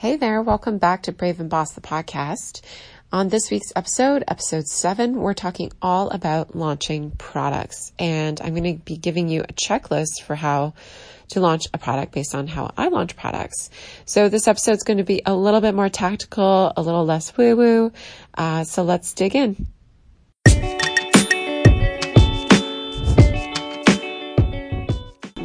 Hey there, welcome back to Brave and Boss, the podcast. On this week's episode, episode seven, we're talking all about launching products. And I'm going to be giving you a checklist for how to launch a product based on how I launch products. So this episode's going to be a little bit more tactical, a little less woo woo. Uh, so let's dig in.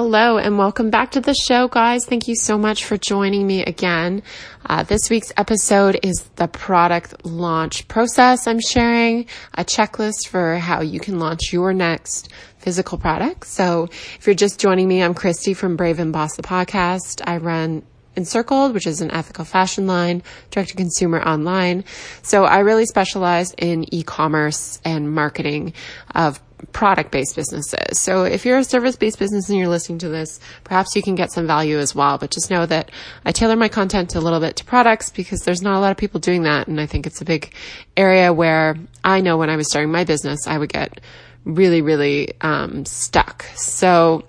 Hello and welcome back to the show, guys. Thank you so much for joining me again. Uh, this week's episode is the product launch process. I'm sharing a checklist for how you can launch your next physical product. So if you're just joining me, I'm Kristi from Brave and Boss the podcast. I run Encircled, which is an ethical fashion line, direct to consumer online. So I really specialize in e-commerce and marketing of product based businesses. So if you're a service based business and you're listening to this, perhaps you can get some value as well. But just know that I tailor my content a little bit to products because there's not a lot of people doing that. And I think it's a big area where I know when I was starting my business, I would get really, really um, stuck. So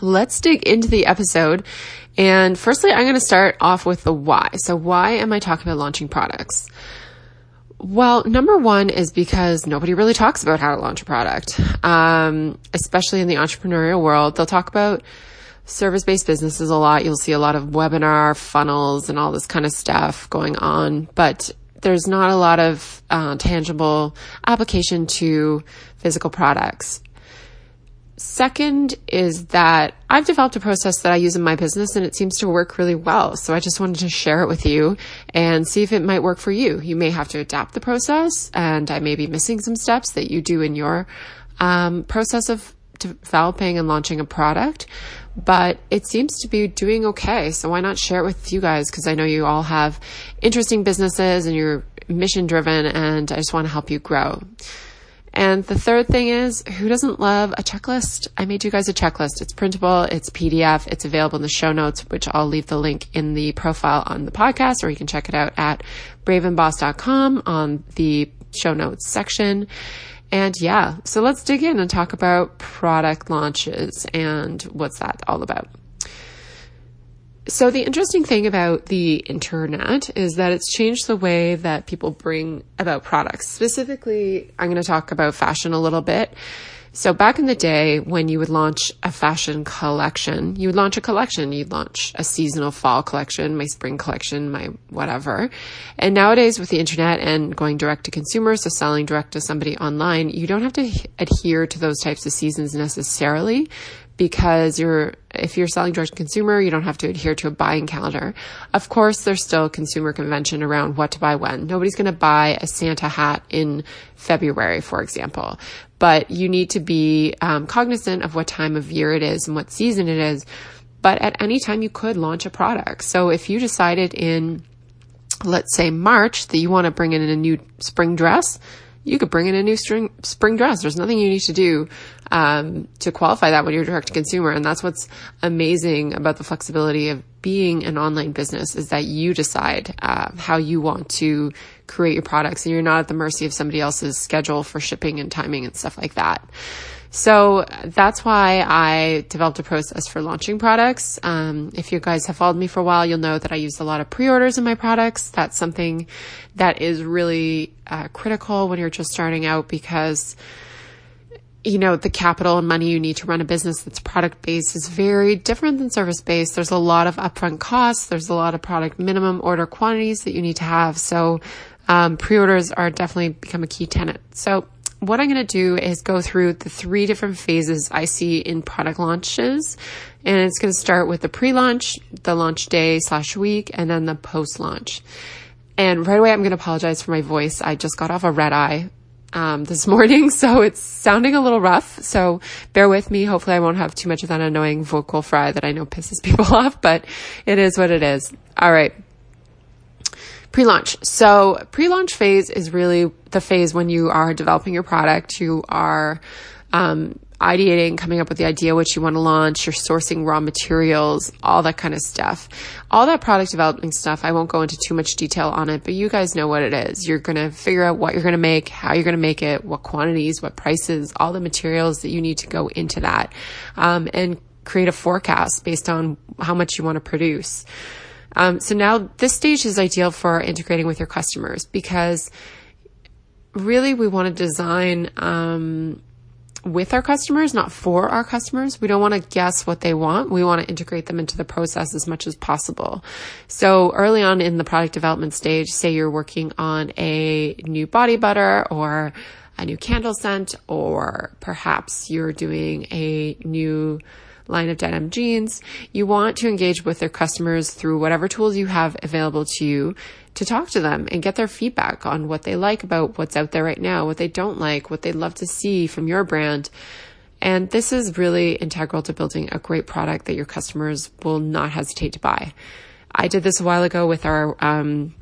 let's dig into the episode. And firstly, I'm going to start off with the why. So why am I talking about launching products? Well, number one is because nobody really talks about how to launch a product, um, especially in the entrepreneurial world. They'll talk about service-based businesses a lot. You'll see a lot of webinar funnels and all this kind of stuff going on, but there's not a lot of uh, tangible application to physical products. Second is that I've developed a process that I use in my business and it seems to work really well. So I just wanted to share it with you and see if it might work for you. You may have to adapt the process and I may be missing some steps that you do in your um, process of developing and launching a product, but it seems to be doing okay. So why not share it with you guys? Cause I know you all have interesting businesses and you're mission driven and I just want to help you grow. And the third thing is, who doesn't love a checklist? I made you guys a checklist. It's printable, it's PDF, it's available in the show notes, which I'll leave the link in the profile on the podcast, or you can check it out at braveandboss.com on the show notes section. And yeah, so let's dig in and talk about product launches and what's that all about. So the interesting thing about the internet is that it's changed the way that people bring about products. Specifically, I'm going to talk about fashion a little bit. So back in the day when you would launch a fashion collection, you would launch a collection, you'd launch a seasonal fall collection, my spring collection, my whatever. And nowadays with the internet and going direct to consumers, so selling direct to somebody online, you don't have to adhere to those types of seasons necessarily because you're if you're selling direct to consumer, you don't have to adhere to a buying calendar. Of course, there's still consumer convention around what to buy when. Nobody's going to buy a Santa hat in February, for example, but you need to be um, cognizant of what time of year it is and what season it is. But at any time, you could launch a product. So if you decided in, let's say March, that you want to bring in a new spring dress, you could bring in a new string, spring dress. There's nothing you need to do um, to qualify that when you're direct to consumer. And that's what's amazing about the flexibility of being an online business is that you decide uh, how you want to create your products and you're not at the mercy of somebody else's schedule for shipping and timing and stuff like that. So that's why I developed a process for launching products. Um, if you guys have followed me for a while, you'll know that I use a lot of pre-orders in my products. That's something that is really uh, critical when you're just starting out because you know, the capital and money you need to run a business that's product based is very different than service based. There's a lot of upfront costs. There's a lot of product minimum order quantities that you need to have. So, um, pre-orders are definitely become a key tenant. So what I'm going to do is go through the three different phases I see in product launches. And it's going to start with the pre-launch, the launch day slash week, and then the post-launch. And right away, I'm going to apologize for my voice. I just got off a red eye um, this morning, so it's sounding a little rough. So bear with me. Hopefully, I won't have too much of that annoying vocal fry that I know pisses people off, but it is what it is. All right Pre-launch. So pre-launch phase is really the phase when you are developing your product, you are um, ideating, coming up with the idea what you want to launch, you're sourcing raw materials, all that kind of stuff. All that product development stuff, I won't go into too much detail on it, but you guys know what it is. You're going to figure out what you're going to make, how you're going to make it, what quantities, what prices, all the materials that you need to go into that, um, and create a forecast based on how much you want to produce. Um, so now this stage is ideal for integrating with your customers because really we want to design, um, with our customers, not for our customers. We don't want to guess what they want. We want to integrate them into the process as much as possible. So early on in the product development stage, say you're working on a new body butter or a new candle scent, or perhaps you're doing a new line of denim jeans. You want to engage with their customers through whatever tools you have available to you to talk to them and get their feedback on what they like about what's out there right now, what they don't like, what they'd love to see from your brand. And this is really integral to building a great product that your customers will not hesitate to buy. I did this a while ago with our um,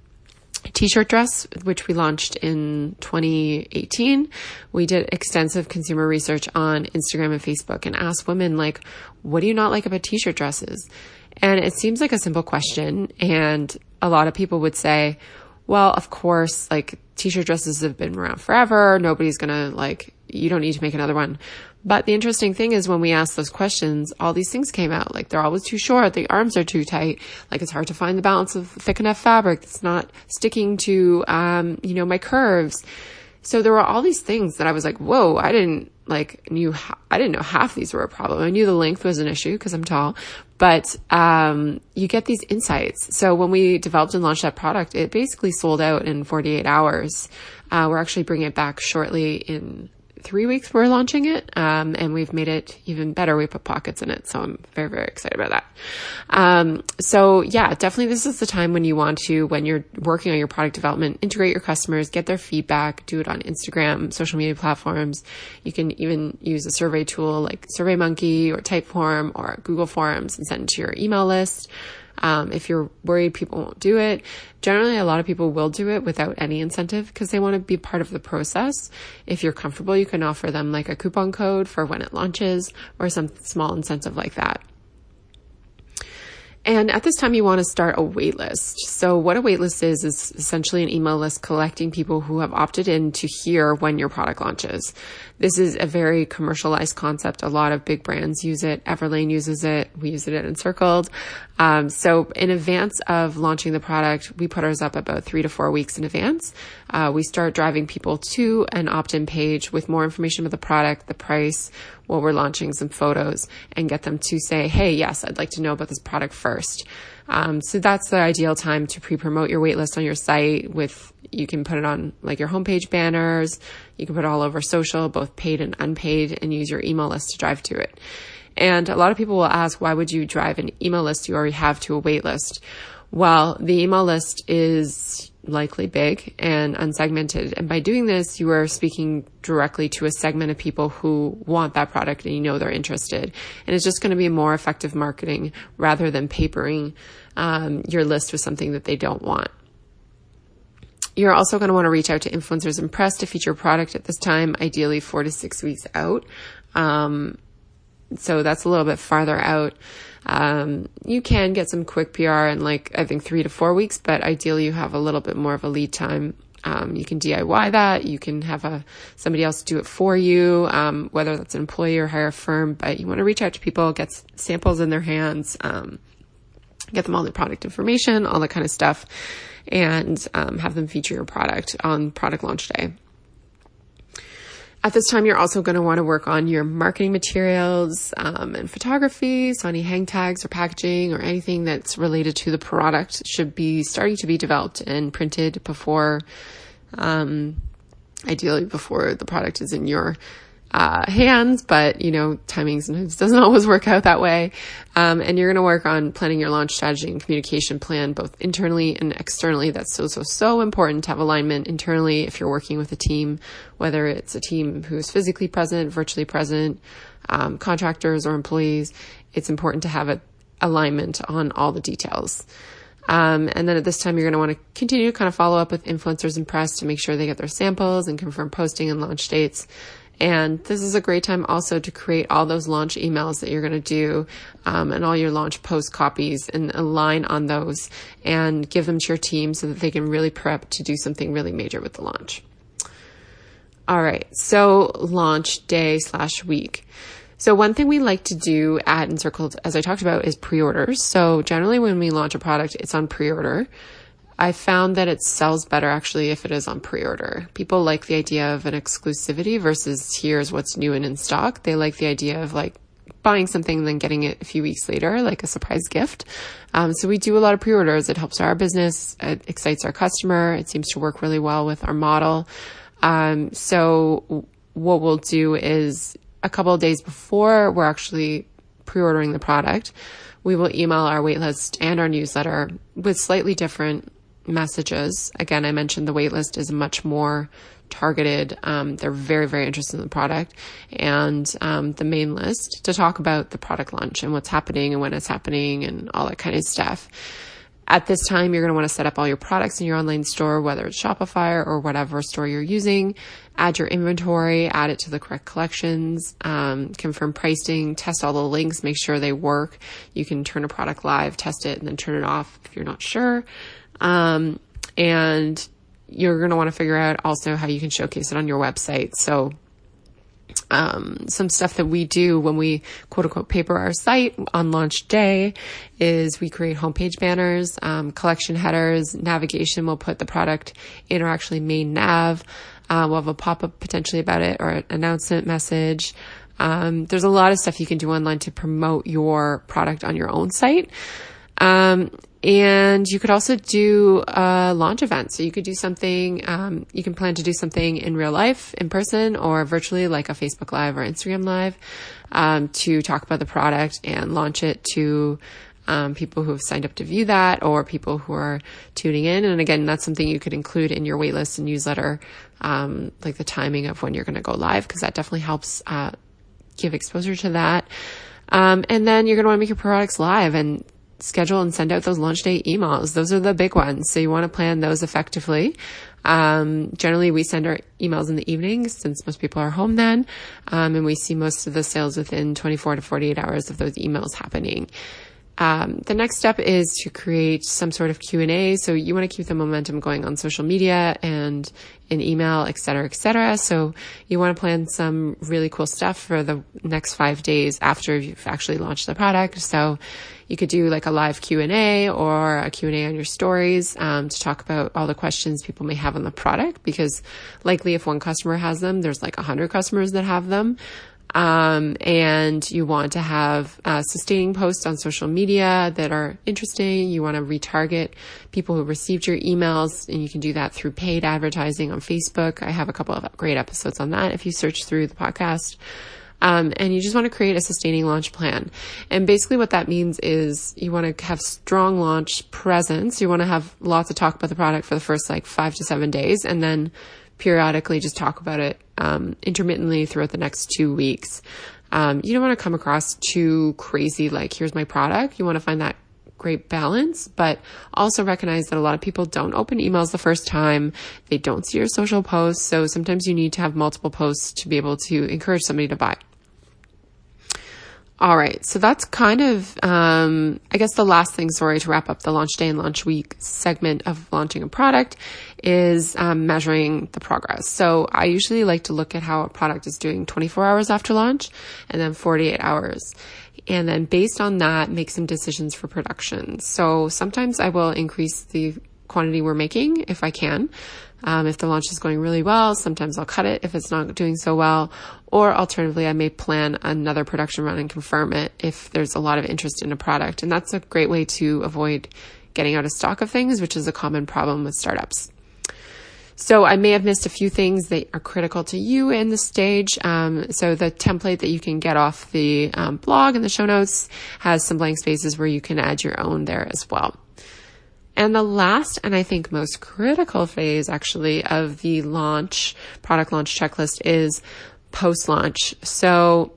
t-shirt dress, which we launched in 2018. We did extensive consumer research on Instagram and Facebook and asked women like, what do you not like about t-shirt dresses? And it seems like a simple question. And a lot of people would say, well, of course, like t-shirt dresses have been around forever. Nobody's to like, you don't need to make another one. But the interesting thing is when we asked those questions, all these things came out. Like they're always too short. The arms are too tight. Like it's hard to find the balance of thick enough fabric. It's not sticking to, um, you know, my curves. So there were all these things that I was like, whoa, I didn't like knew, I didn't know half these were a problem. I knew the length was an issue because I'm tall, but, um, you get these insights. So when we developed and launched that product, it basically sold out in 48 hours. Uh, we're actually bringing it back shortly in three weeks we're launching it. Um, and we've made it even better. We put pockets in it. So I'm very, very excited about that. Um, so yeah, definitely this is the time when you want to, when you're working on your product development, integrate your customers, get their feedback, do it on Instagram, social media platforms. You can even use a survey tool like SurveyMonkey or Typeform or Google Forms and send it to your email list. Um, if you're worried people won't do it, generally a lot of people will do it without any incentive because they want to be part of the process. If you're comfortable, you can offer them like a coupon code for when it launches or some small incentive like that. And at this time, you want to start a waitlist. So what a waitlist is, is essentially an email list collecting people who have opted in to hear when your product launches. This is a very commercialized concept. A lot of big brands use it. Everlane uses it. We use it at Encircled. Um, so in advance of launching the product, we put ours up about three to four weeks in advance. Uh, we start driving people to an opt-in page with more information about the product, the price, while we're launching some photos and get them to say, Hey, yes, I'd like to know about this product first. Um, so that's the ideal time to pre-promote your waitlist on your site with, you can put it on like your homepage banners. You can put it all over social, both paid and unpaid and use your email list to drive to it. And a lot of people will ask, why would you drive an email list you already have to a wait list? Well, the email list is likely big and unsegmented. And by doing this, you are speaking directly to a segment of people who want that product and you know they're interested. And it's just going to be more effective marketing rather than papering um, your list with something that they don't want. You're also going to want to reach out to influencers and press to feature product at this time, ideally four to six weeks out. Um, so that's a little bit farther out. Um, you can get some quick PR in like, I think three to four weeks, but ideally you have a little bit more of a lead time. Um, you can DIY that. You can have a, somebody else do it for you, um, whether that's an employee or hire a firm, but you want to reach out to people, get samples in their hands, um, get them all the product information, all that kind of stuff, and um, have them feature your product on product launch day. At this time, you're also going to want to work on your marketing materials um, and photography. So any hang tags or packaging or anything that's related to the product should be starting to be developed and printed before, um, ideally before the product is in your uh, hands, but you know, timing sometimes doesn't always work out that way. Um, and you're going to work on planning your launch strategy and communication plan, both internally and externally. That's so, so, so important to have alignment internally if you're working with a team, whether it's a team who's physically present, virtually present, um, contractors or employees. It's important to have a alignment on all the details. Um, and then at this time, you're going to want to continue to kind of follow up with influencers and press to make sure they get their samples and confirm posting and launch dates. And this is a great time also to create all those launch emails that you're going to do um, and all your launch post copies and align on those and give them to your team so that they can really prep to do something really major with the launch. All right, so launch day slash week. So one thing we like to do at Encircled, as I talked about, is pre-orders. So generally when we launch a product, it's on pre-order. I found that it sells better actually if it is on pre-order. People like the idea of an exclusivity versus here's what's new and in stock. They like the idea of like buying something and then getting it a few weeks later, like a surprise gift. Um, so we do a lot of pre-orders. It helps our business. It excites our customer. It seems to work really well with our model. Um, so what we'll do is a couple of days before we're actually pre-ordering the product, we will email our waitlist and our newsletter with slightly different messages. Again, I mentioned the waitlist is much more targeted. Um, they're very, very interested in the product and um, the main list to talk about the product launch and what's happening and when it's happening and all that kind of stuff. At this time, you're going to want to set up all your products in your online store, whether it's Shopify or whatever store you're using. Add your inventory, add it to the correct collections, um, confirm pricing, test all the links, make sure they work. You can turn a product live, test it, and then turn it off if you're not sure. Um, and you're going to want to figure out also how you can showcase it on your website. So, um, some stuff that we do when we quote unquote paper our site on launch day is we create homepage banners, um, collection headers, navigation. We'll put the product in our actually main nav. Uh, we'll have a pop up potentially about it or an announcement message. Um, there's a lot of stuff you can do online to promote your product on your own site. Um, and you could also do a launch event. So you could do something, um, you can plan to do something in real life, in person, or virtually, like a Facebook Live or Instagram Live, um, to talk about the product and launch it to um, people who have signed up to view that or people who are tuning in. And again, that's something you could include in your waitlist and newsletter, um, like the timing of when you're going to go live, because that definitely helps uh, give exposure to that. Um, and then you're going to want to make your products live and schedule and send out those launch day emails. Those are the big ones. So you want to plan those effectively. Um, generally we send our emails in the evenings since most people are home then. Um, and we see most of the sales within 24 to 48 hours of those emails happening. Um, the next step is to create some sort of Q&A. So you want to keep the momentum going on social media and in email, et cetera, et cetera. So you want to plan some really cool stuff for the next five days after you've actually launched the product. So you could do like a live Q&A or a Q&A on your stories um, to talk about all the questions people may have on the product because likely if one customer has them, there's like a hundred customers that have them. Um, and you want to have uh, sustaining posts on social media that are interesting. You want to retarget people who received your emails, and you can do that through paid advertising on Facebook. I have a couple of great episodes on that if you search through the podcast. Um, and you just want to create a sustaining launch plan. And basically what that means is you want to have strong launch presence. You want to have lots of talk about the product for the first like five to seven days and then periodically just talk about it um, intermittently throughout the next two weeks. Um, you don't want to come across too crazy, like, here's my product. You want to find that great balance, but also recognize that a lot of people don't open emails the first time. They don't see your social posts. So sometimes you need to have multiple posts to be able to encourage somebody to buy. All right. So that's kind of, um, I guess the last thing, sorry, to wrap up the launch day and launch week segment of launching a product is um, measuring the progress. So I usually like to look at how a product is doing 24 hours after launch and then 48 hours. And then based on that, make some decisions for production. So sometimes I will increase the quantity we're making if I can. Um, if the launch is going really well, sometimes I'll cut it if it's not doing so well. Or alternatively, I may plan another production run and confirm it if there's a lot of interest in a product. And that's a great way to avoid getting out of stock of things, which is a common problem with startups. So I may have missed a few things that are critical to you in the stage. Um, so the template that you can get off the um, blog and the show notes has some blank spaces where you can add your own there as well. And the last and I think most critical phase actually of the launch, product launch checklist is post launch. So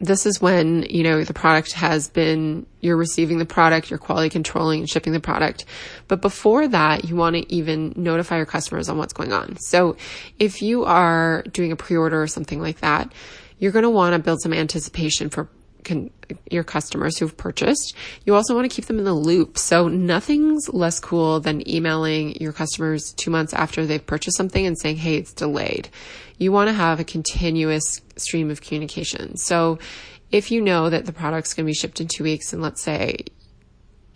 this is when, you know, the product has been, you're receiving the product, you're quality controlling and shipping the product. But before that, you want to even notify your customers on what's going on. So if you are doing a pre-order or something like that, you're going to want to build some anticipation for can, your customers who've purchased. You also want to keep them in the loop. So nothing's less cool than emailing your customers two months after they've purchased something and saying, Hey, it's delayed. You want to have a continuous stream of communication. So if you know that the product's going to be shipped in two weeks and let's say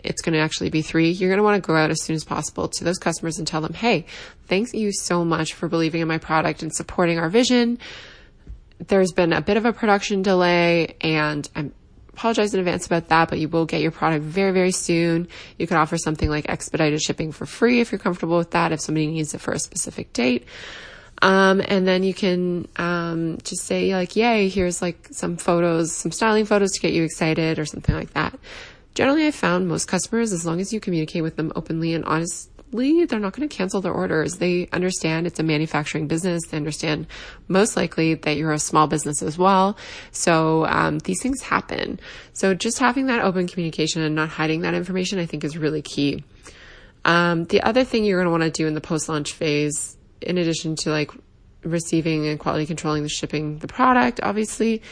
it's going to actually be three, you're going to want to go out as soon as possible to those customers and tell them, Hey, thanks you so much for believing in my product and supporting our vision there's been a bit of a production delay and I apologize in advance about that, but you will get your product very, very soon. You can offer something like expedited shipping for free if you're comfortable with that, if somebody needs it for a specific date. Um, and then you can, um, just say like, yay, here's like some photos, some styling photos to get you excited or something like that. Generally, I found most customers, as long as you communicate with them openly and honest, they're not going to cancel their orders. They understand it's a manufacturing business. They understand most likely that you're a small business as well. So um, these things happen. So just having that open communication and not hiding that information, I think, is really key. Um, the other thing you're going to want to do in the post-launch phase, in addition to like receiving and quality controlling the shipping the product, obviously,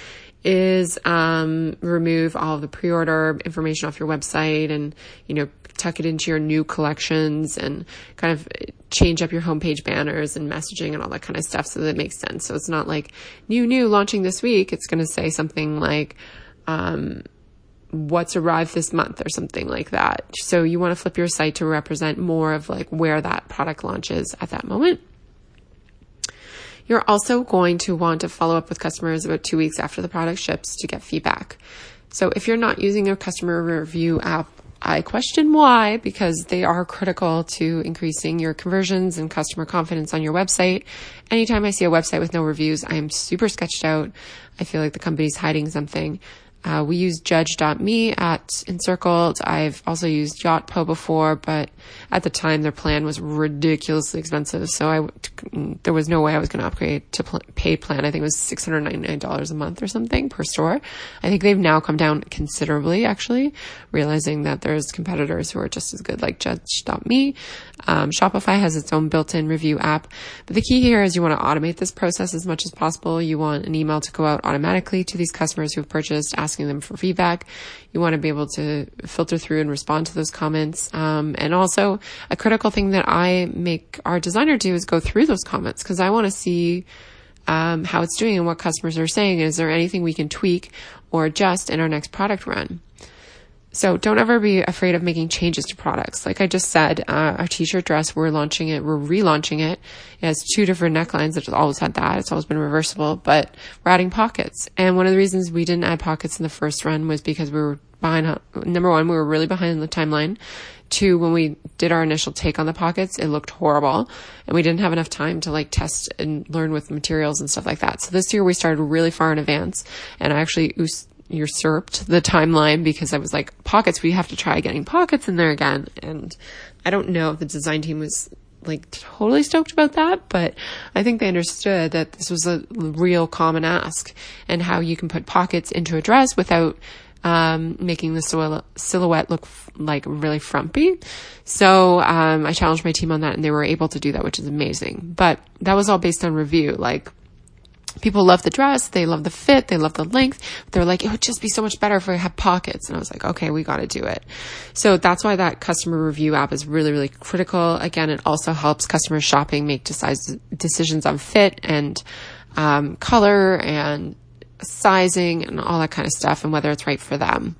is um, remove all the pre-order information off your website and you know tuck it into your new collections and kind of change up your homepage banners and messaging and all that kind of stuff so that it makes sense. So it's not like new, new launching this week. It's going to say something like, um, what's arrived this month or something like that. So you want to flip your site to represent more of like where that product launches at that moment. You're also going to want to follow up with customers about two weeks after the product ships to get feedback. So if you're not using a customer review app I question why because they are critical to increasing your conversions and customer confidence on your website. Anytime I see a website with no reviews, I am super sketched out. I feel like the company's hiding something. Uh, we use judge.me at Encircled. I've also used Yotpo before, but at the time their plan was ridiculously expensive. So I, there was no way I was going to upgrade to pl- paid plan. I think it was $699 a month or something per store. I think they've now come down considerably actually, realizing that there's competitors who are just as good like judge.me. Um, Shopify has its own built-in review app, but the key here is you want to automate this process as much as possible. You want an email to go out automatically to these customers who've purchased, asking them for feedback. You want to be able to filter through and respond to those comments. Um, and also a critical thing that I make our designer do is go through those comments because I want to see um, how it's doing and what customers are saying. Is there anything we can tweak or adjust in our next product run? So don't ever be afraid of making changes to products. Like I just said, uh, our t-shirt dress, we're launching it, we're relaunching it. It has two different necklines. It's always had that. It's always been reversible, but we're adding pockets. And one of the reasons we didn't add pockets in the first run was because we were behind, number one, we were really behind in the timeline. Two, when we did our initial take on the pockets, it looked horrible and we didn't have enough time to like test and learn with materials and stuff like that. So this year we started really far in advance and I actually usurped the timeline because I was like, pockets, we have to try getting pockets in there again. And I don't know if the design team was like totally stoked about that, but I think they understood that this was a real common ask and how you can put pockets into a dress without um, making the silhouette look f- like really frumpy. So um, I challenged my team on that, and they were able to do that, which is amazing. But that was all based on review. Like people love the dress, they love the fit, they love the length. They're like, it would just be so much better if I had pockets. And I was like, okay, we got to do it. So that's why that customer review app is really, really critical. Again, it also helps customers shopping make decisions on fit and um, color and sizing and all that kind of stuff and whether it's right for them.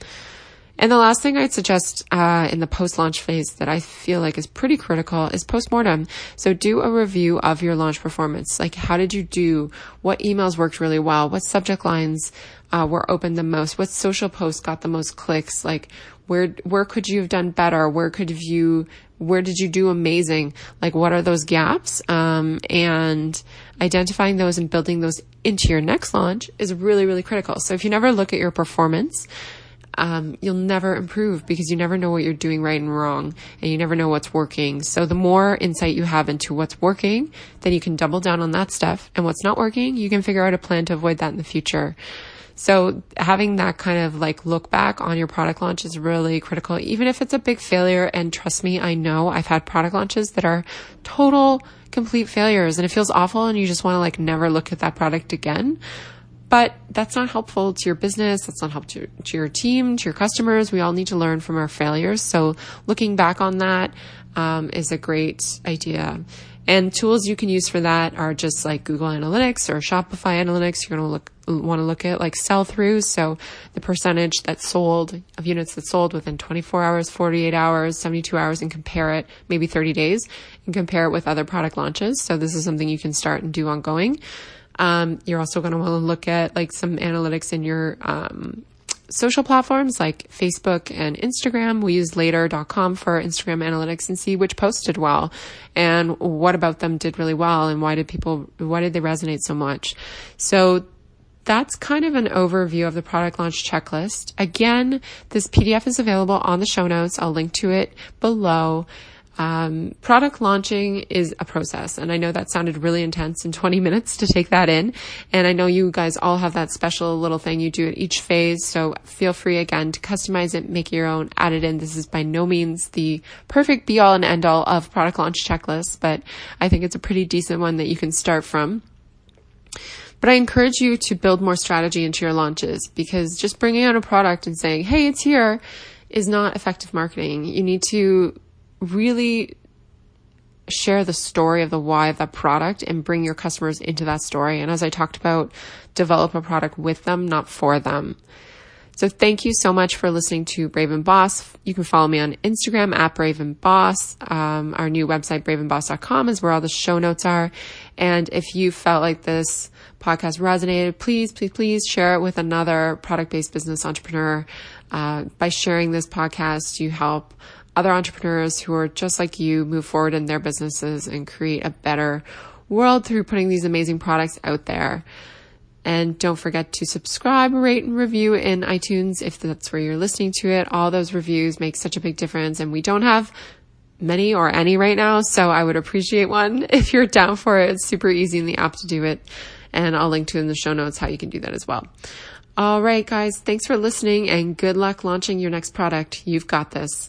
And the last thing I'd suggest uh, in the post-launch phase that I feel like is pretty critical is postmortem. So do a review of your launch performance. Like, how did you do? What emails worked really well? What subject lines uh, were open the most? What social posts got the most clicks? Like, where where could you have done better? Where could you where did you do amazing? Like, what are those gaps? Um, and identifying those and building those into your next launch is really, really critical. So if you never look at your performance, um, you'll never improve because you never know what you're doing right and wrong and you never know what's working. So the more insight you have into what's working, then you can double down on that stuff and what's not working, you can figure out a plan to avoid that in the future. So having that kind of like look back on your product launch is really critical, even if it's a big failure. And trust me, I know I've had product launches that are total complete failures and it feels awful and you just want to like never look at that product again. But that's not helpful to your business. That's not helpful to, to your team, to your customers. We all need to learn from our failures. So looking back on that um, is a great idea. And tools you can use for that are just like Google Analytics or Shopify Analytics. You're going to look want to look at like sell throughs. So the percentage that sold of units that sold within 24 hours, 48 hours, 72 hours and compare it maybe 30 days and compare it with other product launches. So this is something you can start and do ongoing. Um, you're also going to want to look at like some analytics in your um, social platforms like Facebook and Instagram. We use later.com for Instagram analytics and see which posts did well and what about them did really well and why did people, why did they resonate so much? So that's kind of an overview of the product launch checklist. Again, this PDF is available on the show notes. I'll link to it below. Um, product launching is a process. And I know that sounded really intense in 20 minutes to take that in. And I know you guys all have that special little thing you do at each phase. So feel free again to customize it, make your own, add it in. This is by no means the perfect be all and end all of product launch checklists, but I think it's a pretty decent one that you can start from. But I encourage you to build more strategy into your launches because just bringing out a product and saying, Hey, it's here is not effective marketing. You need to really share the story of the why of that product and bring your customers into that story. And as I talked about, develop a product with them, not for them. So thank you so much for listening to Brave and Boss. You can follow me on Instagram at Brave and Boss. Um, our new website, braveandboss.com is where all the show notes are. And if you felt like this podcast resonated, please, please, please share it with another product based business entrepreneur. Uh, by sharing this podcast, you help other entrepreneurs who are just like you move forward in their businesses and create a better world through putting these amazing products out there. And don't forget to subscribe, rate, and review in iTunes if that's where you're listening to it. All those reviews make such a big difference, and we don't have many or any right now, so I would appreciate one if you're down for it. It's super easy in the app to do it, and I'll link to in the show notes how you can do that as well. All right, guys, thanks for listening, and good luck launching your next product. You've got this.